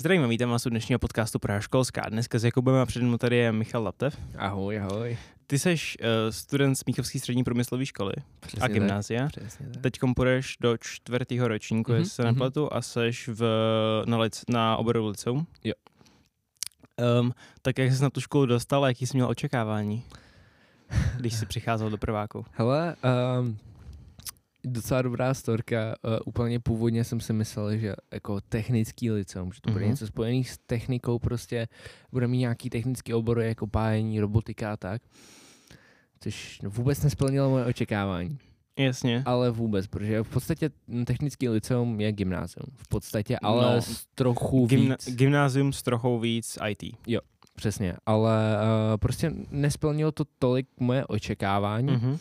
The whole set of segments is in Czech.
Zdravím, vítám vás u dnešního podcastu Praha školská. Dneska s Jakubem a před mnou tady je Michal Laptev. Ahoj, ahoj. Ty jsi uh, student z Míchovské střední průmyslové školy Přesně a gymnázia. Teď půjdeš do čtvrtého ročníku, mm-hmm, jestli se mhm. nepletu, a seš v, na, lic, na oboru liceum. Jo. Um, tak jak jsi na tu školu dostal a jaký jsi měl očekávání, když jsi přicházel do prváku? Hele, um, docela dobrá storka. Uh, úplně původně jsem si myslel, že jako technický liceum, že to bude Mhm. něco spojený s technikou, prostě bude mít nějaký technický obor jako pájení, robotika a tak. Což vůbec nesplnilo moje očekávání. Jasně. Ale vůbec, protože v podstatě technický liceum je gymnázium. V podstatě, ale No, s trochu Gymna- víc. gymnázium s trochou víc IT. Přesně, ale uh, prostě nesplnilo to tolik moje očekávání. Mm-hmm.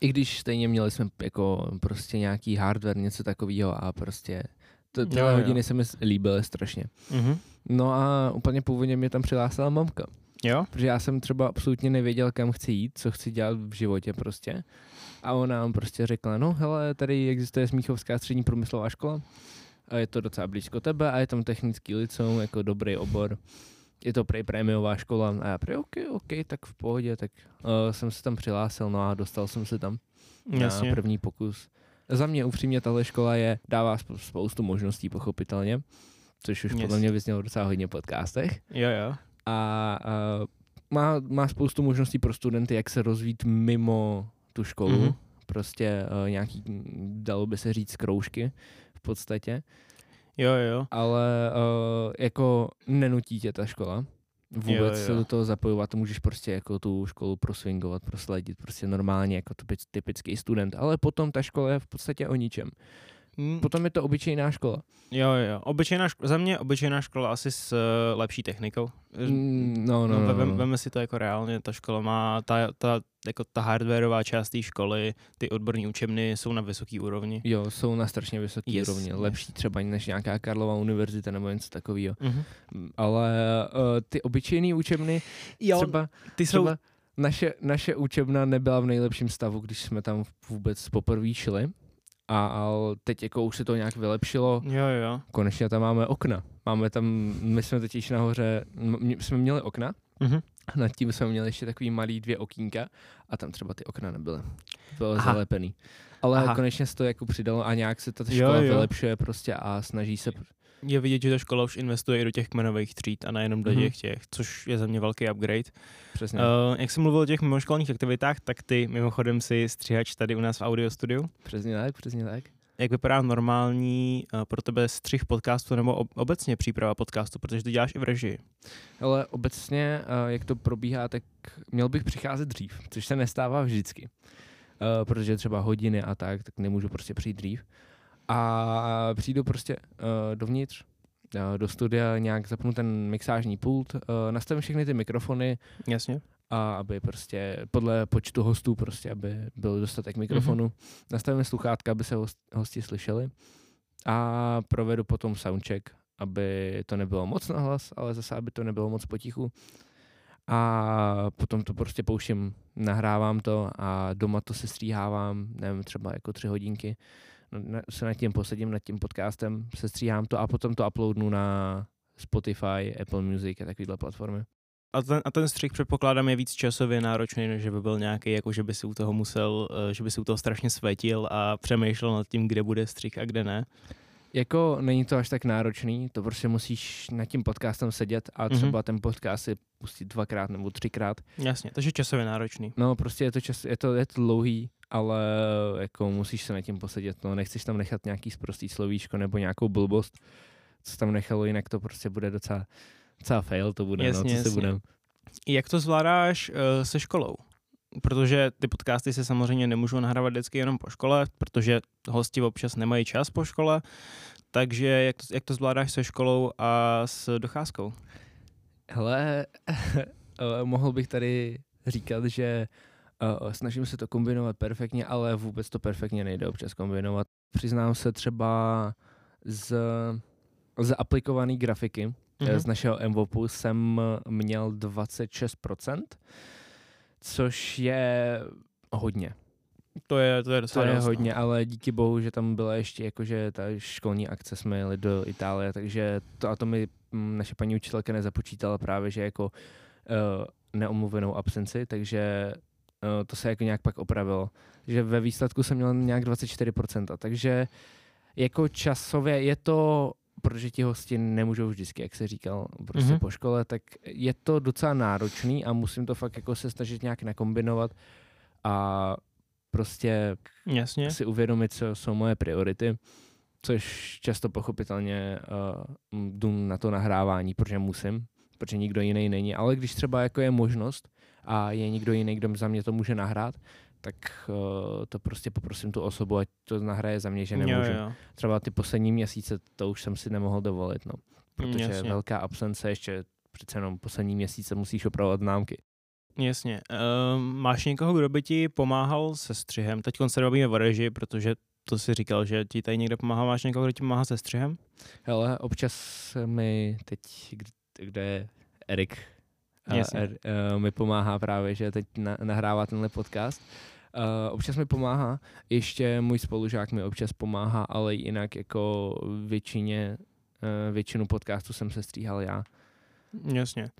I když stejně měli jsme jako prostě nějaký hardware, něco takového a prostě to, tyhle Jo, jo. hodiny se mi líbily strašně. Mm-hmm. No a úplně původně mě tam přihlásila mamka, Jo? protože já jsem třeba absolutně nevěděl, kam chci jít, co chci dělat v životě prostě. A ona nám prostě řekla, no hele, tady existuje Smíchovská střední průmyslová škola a je to docela blízko tebe a je tam technický liceum, jako dobrý obor. Je to prej prémiová škola a já prej, OK, OK, tak v pohodě, tak uh, jsem se tam přihlásil, no a dostal jsem se tam na Jasně. první pokus. Za mě upřímně tahle škola je, dává sp- spoustu možností pochopitelně, což už Yes. podle mě vyznělo docela hodně v podcastech. Jo, jo. A, a má, má spoustu možností pro studenty, jak se rozvít mimo tu školu. Mhm. Mm-hmm. Prostě uh, nějaký, dalo by se říct, kroužky v podstatě. Jo, jo. Ale uh, jako nenutí tě ta škola. Vůbec Jo, jo, se do toho zapojovat, můžeš prostě jako tu školu proswingovat, prosledit, prostě normálně jako typic- typický student, ale potom ta škola je v podstatě o ničem. Mm, Potom je to obyčejná škola. Jo, jo. Obyčejná škola, za mě obyčejná škola asi s uh, lepší technikou. Mm, No, no, no, no, vem, no. veme si to jako reálně, ta škola má, ta, ta, jako ta hardwareová část té školy, ty odborní učebny jsou na vysoké úrovni. Jo, jsou na strašně vysoké Yes, úrovni. yes. Lepší třeba než nějaká Karlova univerzita nebo něco takového. Mhm. Ale uh, ty obyčejné učebny, Jo, třeba, ty jsou, třeba naše, naše učebna nebyla v nejlepším stavu, když jsme tam vůbec poprvé šli. A, a teď jako už se to nějak vylepšilo. jo, jo. Konečně tam máme okna. Máme tam, my jsme totiž nahoře, m- m- jsme měli okna, Mhm. nad tím jsme měli ještě takový malý dvě okýnka a tam třeba ty okna nebyly. Bylo Aha. zalepený. Ale Aha. Konečně se to jako přidalo a nějak se ta Jo, škola jo. vylepšuje prostě a snaží se. Je vidět, že ta škola už investuje i do těch kmenových tříd a nejenom do Mhm. těch těch, což je za mě velký upgrade. Přesně. Uh, jak jsem mluvil o těch mimoškolních aktivitách, tak ty mimochodem si stříhač tady u nás v audio studiu. Přesně tak, přesně tak. Jak vypadá normální uh, pro tebe střih podcastu nebo ob- obecně příprava podcastu, protože ty děláš i v režii. Ale obecně, eh, jak to probíhá, tak měl bych přicházet dřív, což se nestává vždycky. Eh, Protože třeba hodiny a tak, tak nemůžu prostě přijít dřív. A přijdu prostě eh, dovnitř, eh, do studia, nějak zapnu ten mixážní pult, eh, nastavím všechny ty mikrofony, Jasně. a aby prostě podle počtu hostů prostě, aby byl dostatek mikrofonu. Mm-hmm. Nastavíme sluchátka, aby se host, hosti slyšeli a provedu potom soundcheck, aby to nebylo moc na hlas, ale zase, aby to nebylo moc potichu. A potom to prostě pouštím, nahrávám to a doma to se stříhávám, nevím, třeba jako tři hodinky. No, na- se nad tím posadím, nad tím podcastem, se stříhám to a potom to uploadnu na Spotify, Apple Music a takovýhle platformy. A ten, a ten střih předpokládám je víc časově náročný, než že by byl nějaký, jako že by si u toho musel, eh, že by si u toho strašně světil a přemýšlel nad tím, kde bude střih a kde ne. Jako není to až tak náročný, to prostě musíš nad tím podcastem sedět a Mhm. třeba ten podcast si pustit dvakrát nebo třikrát. Jasně, takže časově náročný. No prostě je to, čas, je to, je to dlouhý, ale jako musíš se nad tím posedět, no nechceš tam nechat nějaký sprostý slovíčko nebo nějakou blbost, co tam nechalo, jinak to prostě bude docela, docela fail to bude, Jasně, no, co jasně. se bude. Jak to zvládáš uh, se školou? Protože ty podcasty se samozřejmě nemůžou nahrávat vždycky jenom po škole, protože hosti občas nemají čas po škole, takže jak to, jak to zvládáš se školou a s docházkou? Hele, eh, mohl bych tady říkat, že uh, snažím se to kombinovat perfektně, ale vůbec to perfektně nejde občas kombinovat. Přiznám se třeba z, z aplikované grafiky, mm-hmm. z našeho MVOPu jsem měl 26%, což je hodně. To je, to je To je no. hodně, ale díky bohu, že tam byla ještě jakože ta školní akce, jsme jeli do Itálie, takže to a to mi naše paní učitelka nezapočítala právě, že jako uh, neomluvenou absenci, takže uh, to se jako nějak pak opravilo. Že ve výsledku jsem měl nějak 24%, takže jako časově je to, protože ti hosti nemůžou vždycky, jak se říkal, prostě Mhm. mm-hmm. po škole, tak je to docela náročný a musím to fakt jako se snažit nějak nakombinovat a prostě Jasně. si uvědomit, co jsou moje priority, což často pochopitelně uh, jdu na to nahrávání, protože musím, protože nikdo jiný není, ale když třeba jako je možnost a je někdo jiný, kdo za mě to může nahrát, tak uh, to prostě poprosím tu osobu, ať to nahraje za mě, že nemůžu. Jo, jo. Třeba ty poslední měsíce to už jsem si nemohl dovolit, no, protože jasně. velká absence ještě přece jenom poslední měsíce musíš opravovat známky. Jasně. Uh, máš někoho, kdo by ti pomáhal se střihem? Teď se bavíme o režii, protože to si říkal, že ti tady někdo pomáhá. Máš někoho, kdo ti pomáhá se střihem? Hele, občas mi teď, kde, je Erik, Jasně. er, uh, mi pomáhá právě, že teď na, nahrává tenhle podcast. Uh, občas mi pomáhá, ještě můj spolužák mi občas pomáhá, ale jinak jako většině, uh, většinu podcastu jsem se stříhal já. Jasně.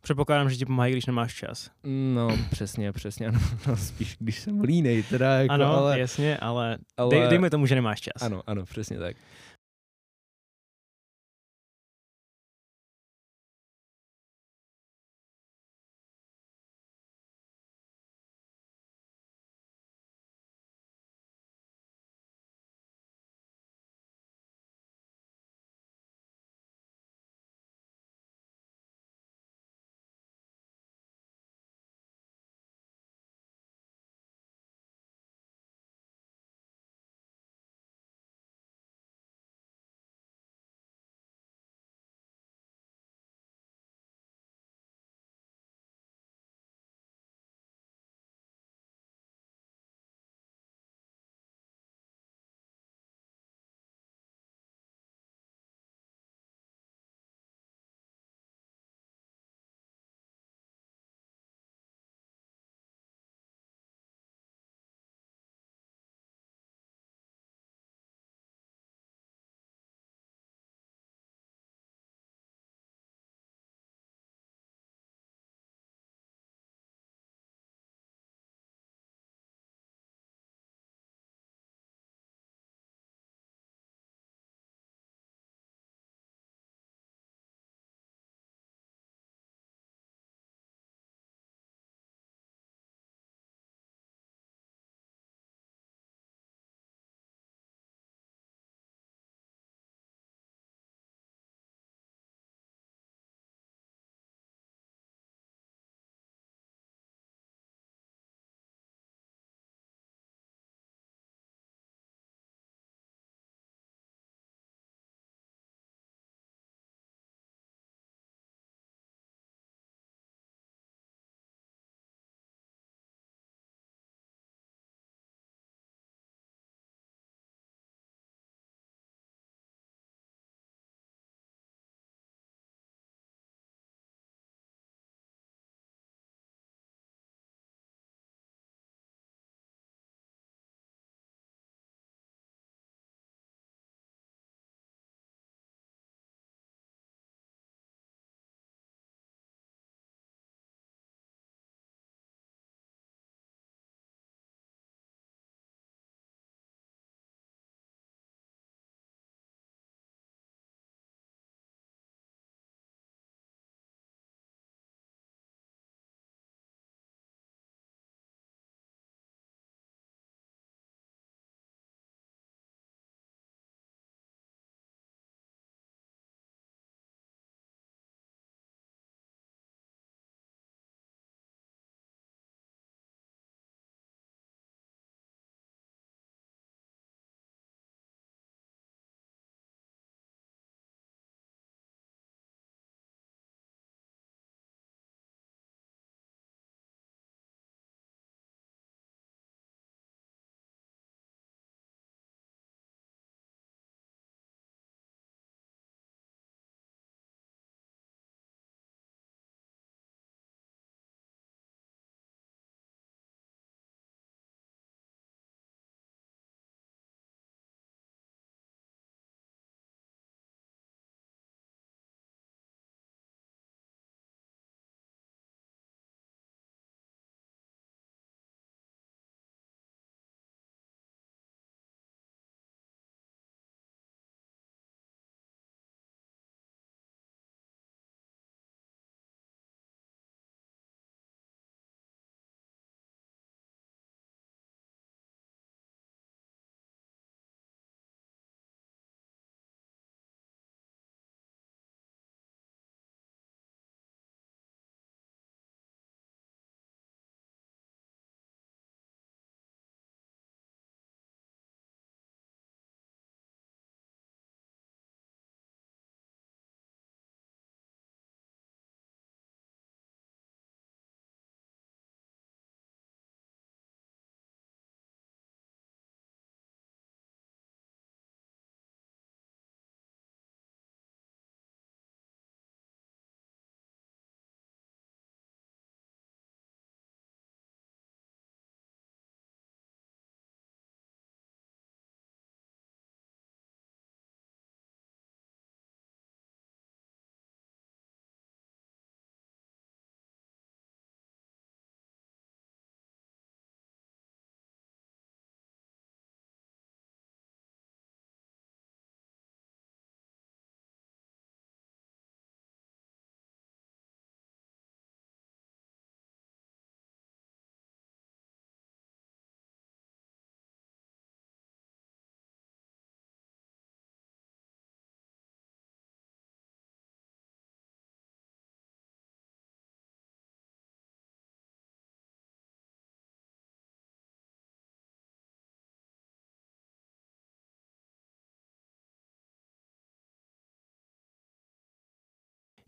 Předpokládám, že ti pomáhají, když nemáš čas. No, přesně, přesně, ano, no, spíš když jsem línej, teda jako, ano, ale, jasně, ale, ale Dej, dejme tomu, že nemáš čas. ano, ano, přesně tak.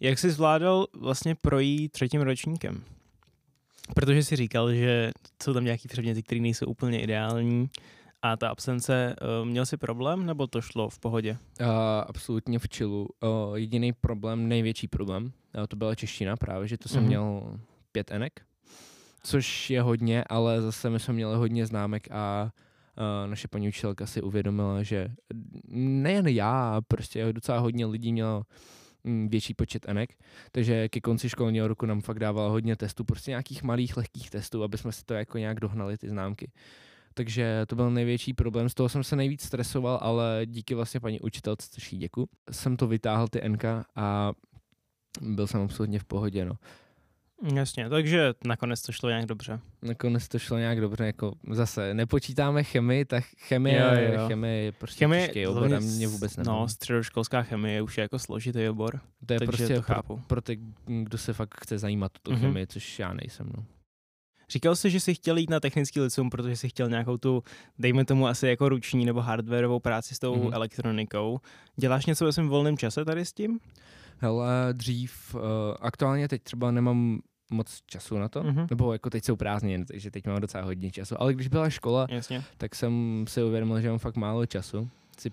Jak jsi zvládal vlastně projít třetím ročníkem? Protože jsi říkal, že jsou tam nějaký předměty, které nejsou úplně ideální a ta absence, uh, měl jsi problém nebo to šlo v pohodě? Uh, absolutně v čilu. Uh, jediný problém, největší problém, uh, to byla čeština právě, že to jsem mm-hmm. měl pět enek, což je hodně, ale zase my jsme měli hodně známek a uh, naše paní učitelka si uvědomila, že nejen já, prostě docela hodně lidí mělo větší počet enek, takže ke konci školního roku nám fakt dávala hodně testů, prostě nějakých malých, lehkých testů, aby jsme si to jako nějak dohnali, ty známky. Takže to byl největší problém, z toho jsem se nejvíc stresoval, ale díky vlastně paní učitelce, děku, jsem to vytáhl ty NK a byl jsem absolutně v pohodě, no. Jasně, takže nakonec to šlo nějak dobře. Nakonec to šlo nějak dobře, jako zase nepočítáme chemii, tak chemie, jo, jo. chemie je prostě chemie, těžký obor a mě vůbec nebaví. No, středoškolská chemie už je jako složitý obor, To je prostě to chápu. Pro, pro ty, kdo se fakt chce zajímat o tu mm-hmm. chemii, což já nejsem, no. Říkal jsi, že jsi chtěl jít na technický liceum, protože jsi chtěl nějakou tu, dejme tomu asi jako ruční nebo hardwareovou práci s tou mm-hmm. elektronikou. Děláš něco ve svém volném čase tady s tím? Hele, dřív, uh, aktuálně teď třeba nemám moc času na to, mm-hmm. nebo jako teď jsou prázdniny, takže teď mám docela hodně času, ale když byla škola, Jasně. tak jsem si uvědomil, že mám fakt málo času. Si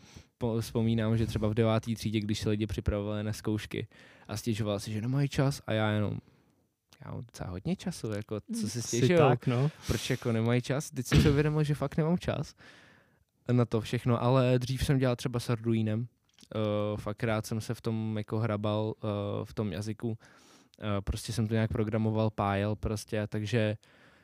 vzpomínám, že třeba v devátý třídě, když se lidi připravovali na zkoušky a stěžovali si, že nemají čas a já jenom já mám docela hodně času, jako co si stěžují, tak, no. proč jako nemají čas, teď jsem si uvědomil, že fakt nemám čas na to všechno, ale dřív jsem dělal třeba s Arduinem, uh, fakt rád jsem se v tom jako hrabal uh, v tom jazyku, prostě jsem to nějak programoval, pájel prostě, takže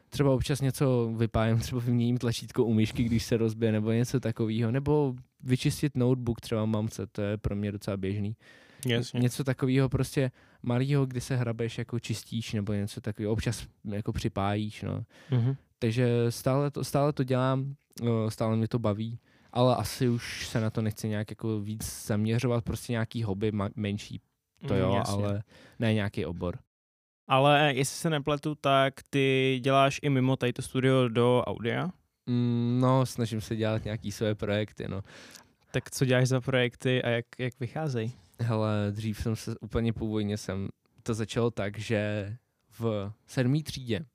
třeba občas něco vypájem, třeba vyměním tlačítko u myšky, když se rozbije, nebo něco takového, nebo vyčistit notebook třeba mamce, to je pro mě docela běžný. Jasně. Něco takového prostě malého, kdy se hrabeš jako čistíš nebo něco takového, občas jako připájíš, no. Mm-hmm. Takže stále to, stále to dělám, stále mě to baví, ale asi už se na to nechci nějak jako víc zaměřovat, prostě nějaký hobby ma- menší, to mm, jo, Jasně. ale ne nějaký obor. Ale jestli se nepletu, tak ty děláš i mimo tady to studio do audia? Mm, no, snažím se dělat nějaký své projekty, no. Tak co děláš za projekty a jak, jak vycházejí? Hele, dřív jsem se úplně původně jsem to začal tak, že v sedmý třídě eh,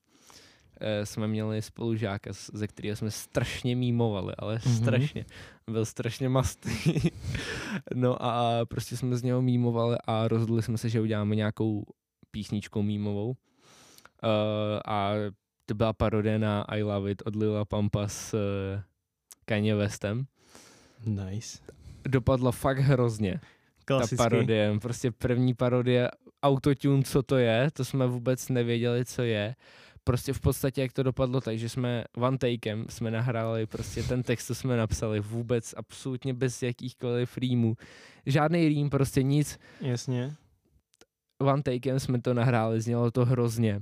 jsme měli spolužáka, ze kterého jsme strašně mímovali, ale mm-hmm. strašně. Byl strašně mastý. no a prostě jsme z něho mímovali a rozhodli jsme se, že uděláme nějakou písničku mímovou. Uh, a to byla parodie na I Love It od Lila Pampa s uh, Kanye Westem. Nice. Dopadla fakt hrozně. Klasický. Ta parodie, prostě první parodie autotune, co to je, to jsme vůbec nevěděli, co je. Prostě v podstatě, jak to dopadlo, takže jsme one takem jsme nahráli prostě ten text, co jsme napsali, vůbec absolutně bez jakýchkoliv rýmů. Žádný rým, prostě nic. Jasně. One takem jsme to nahráli, znělo to hrozně.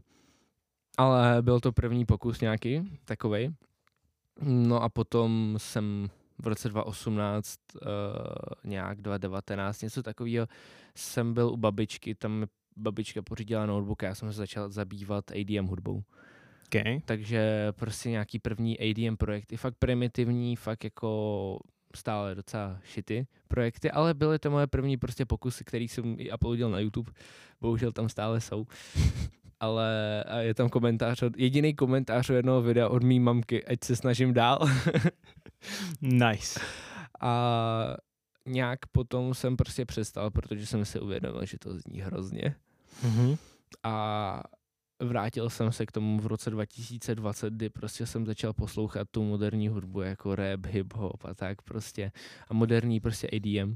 Ale byl to první pokus nějaký, takovej. No a potom jsem v roce 2018, uh, eh, nějak 2019, něco takového, jsem byl u babičky, tam mi babička pořídila notebook a já jsem se začal zabývat ADM hudbou. Okay. Takže prostě nějaký první ADM projekty, fakt primitivní, fakt jako stále docela šity projekty, ale byly to moje první prostě pokusy, které jsem i uploadil na YouTube. Bohužel tam stále jsou. ale je tam komentář, od, jediný komentář jednoho videa od mý mamky, ať se snažím dál. nice. A nějak potom jsem prostě přestal, protože jsem si uvědomil, že to zní hrozně. Mm-hmm. A vrátil jsem se k tomu v roce 2020, kdy prostě jsem začal poslouchat tu moderní hudbu jako rap, hip-hop a tak prostě. A moderní prostě ADM.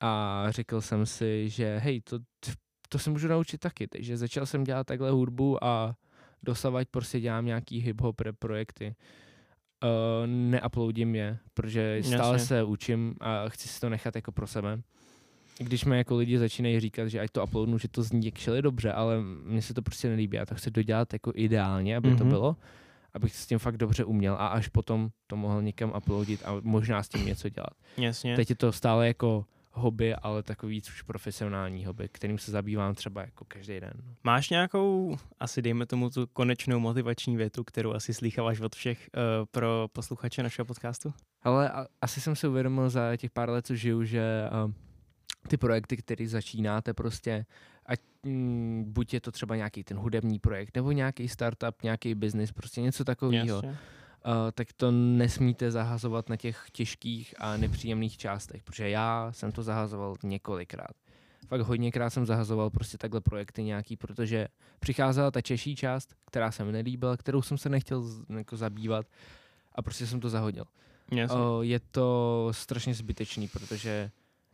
A řekl jsem si, že hej, to, to se můžu naučit taky. Takže začal jsem dělat takhle hudbu a dosavať prostě dělám nějaký hip-hop projekty. Uh, neuploadím je, protože stále Jasně. se učím a chci si to nechat jako pro sebe. Když mi jako lidi začínají říkat, že ať to uploadnu, že to zní kšeli dobře, ale mně se to prostě nelíbí. Já to chci dodělat jako ideálně, aby mm-hmm. to mhm. bylo, abych s tím fakt dobře uměl a až potom to mohl někam uploadit a možná s tím něco dělat. Jasně. Teď je to stále jako hobby, ale takový už profesionální hobby, kterým se zabývám třeba jako každý den. No. Máš nějakou, asi dejme tomu tu konečnou motivační větu, kterou asi slýcháváš od všech uh, pro posluchače našeho podcastu? Ale a, asi jsem si uvědomil za těch pár let, co žiju, že uh, ty projekty, které začínáte prostě, ať mm, buď je to třeba nějaký ten hudební projekt, nebo nějaký startup, nějaký business, prostě něco takového, uh, tak to nesmíte zahazovat na těch těžkých a nepříjemných částech, protože já jsem to zahazoval několikrát. Fakt hodněkrát jsem zahazoval prostě takhle projekty nějaký, protože přicházela ta těžší část, která se mi nelíbila, kterou jsem se nechtěl jako zabývat a prostě jsem to zahodil. Uh, je to strašně zbytečný, protože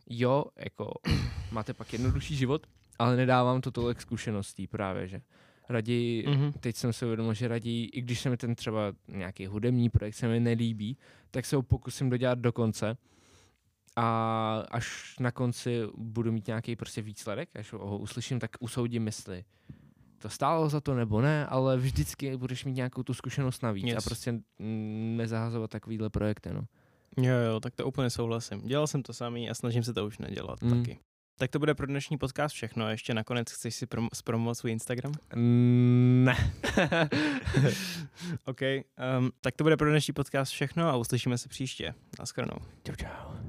jo, jako máte pak jednodušší život, ale nedávám to tolik zkušeností právě, že raději, mm-hmm. teď jsem se uvědomil, že raději, i když se mi ten třeba nějaký hudební projekt se mi nelíbí, tak se ho pokusím dodělat do konce a až na konci budu mít nějaký prostě výsledek, až ho uslyším, tak usoudím mysli. To stálo za to nebo ne, ale vždycky budeš mít nějakou tu zkušenost navíc yes. a prostě nezahazovat takovýhle projekty, no. Jo, jo, tak to úplně souhlasím. Dělal jsem to samý a snažím se to už nedělat mm. taky. Tak to bude pro dnešní podcast všechno. A ještě nakonec chceš si prom- zpromovat svůj Instagram? Mm, ne. OK, um, tak to bude pro dnešní podcast všechno a uslyšíme se příště. Naschledanou. Čau, čau.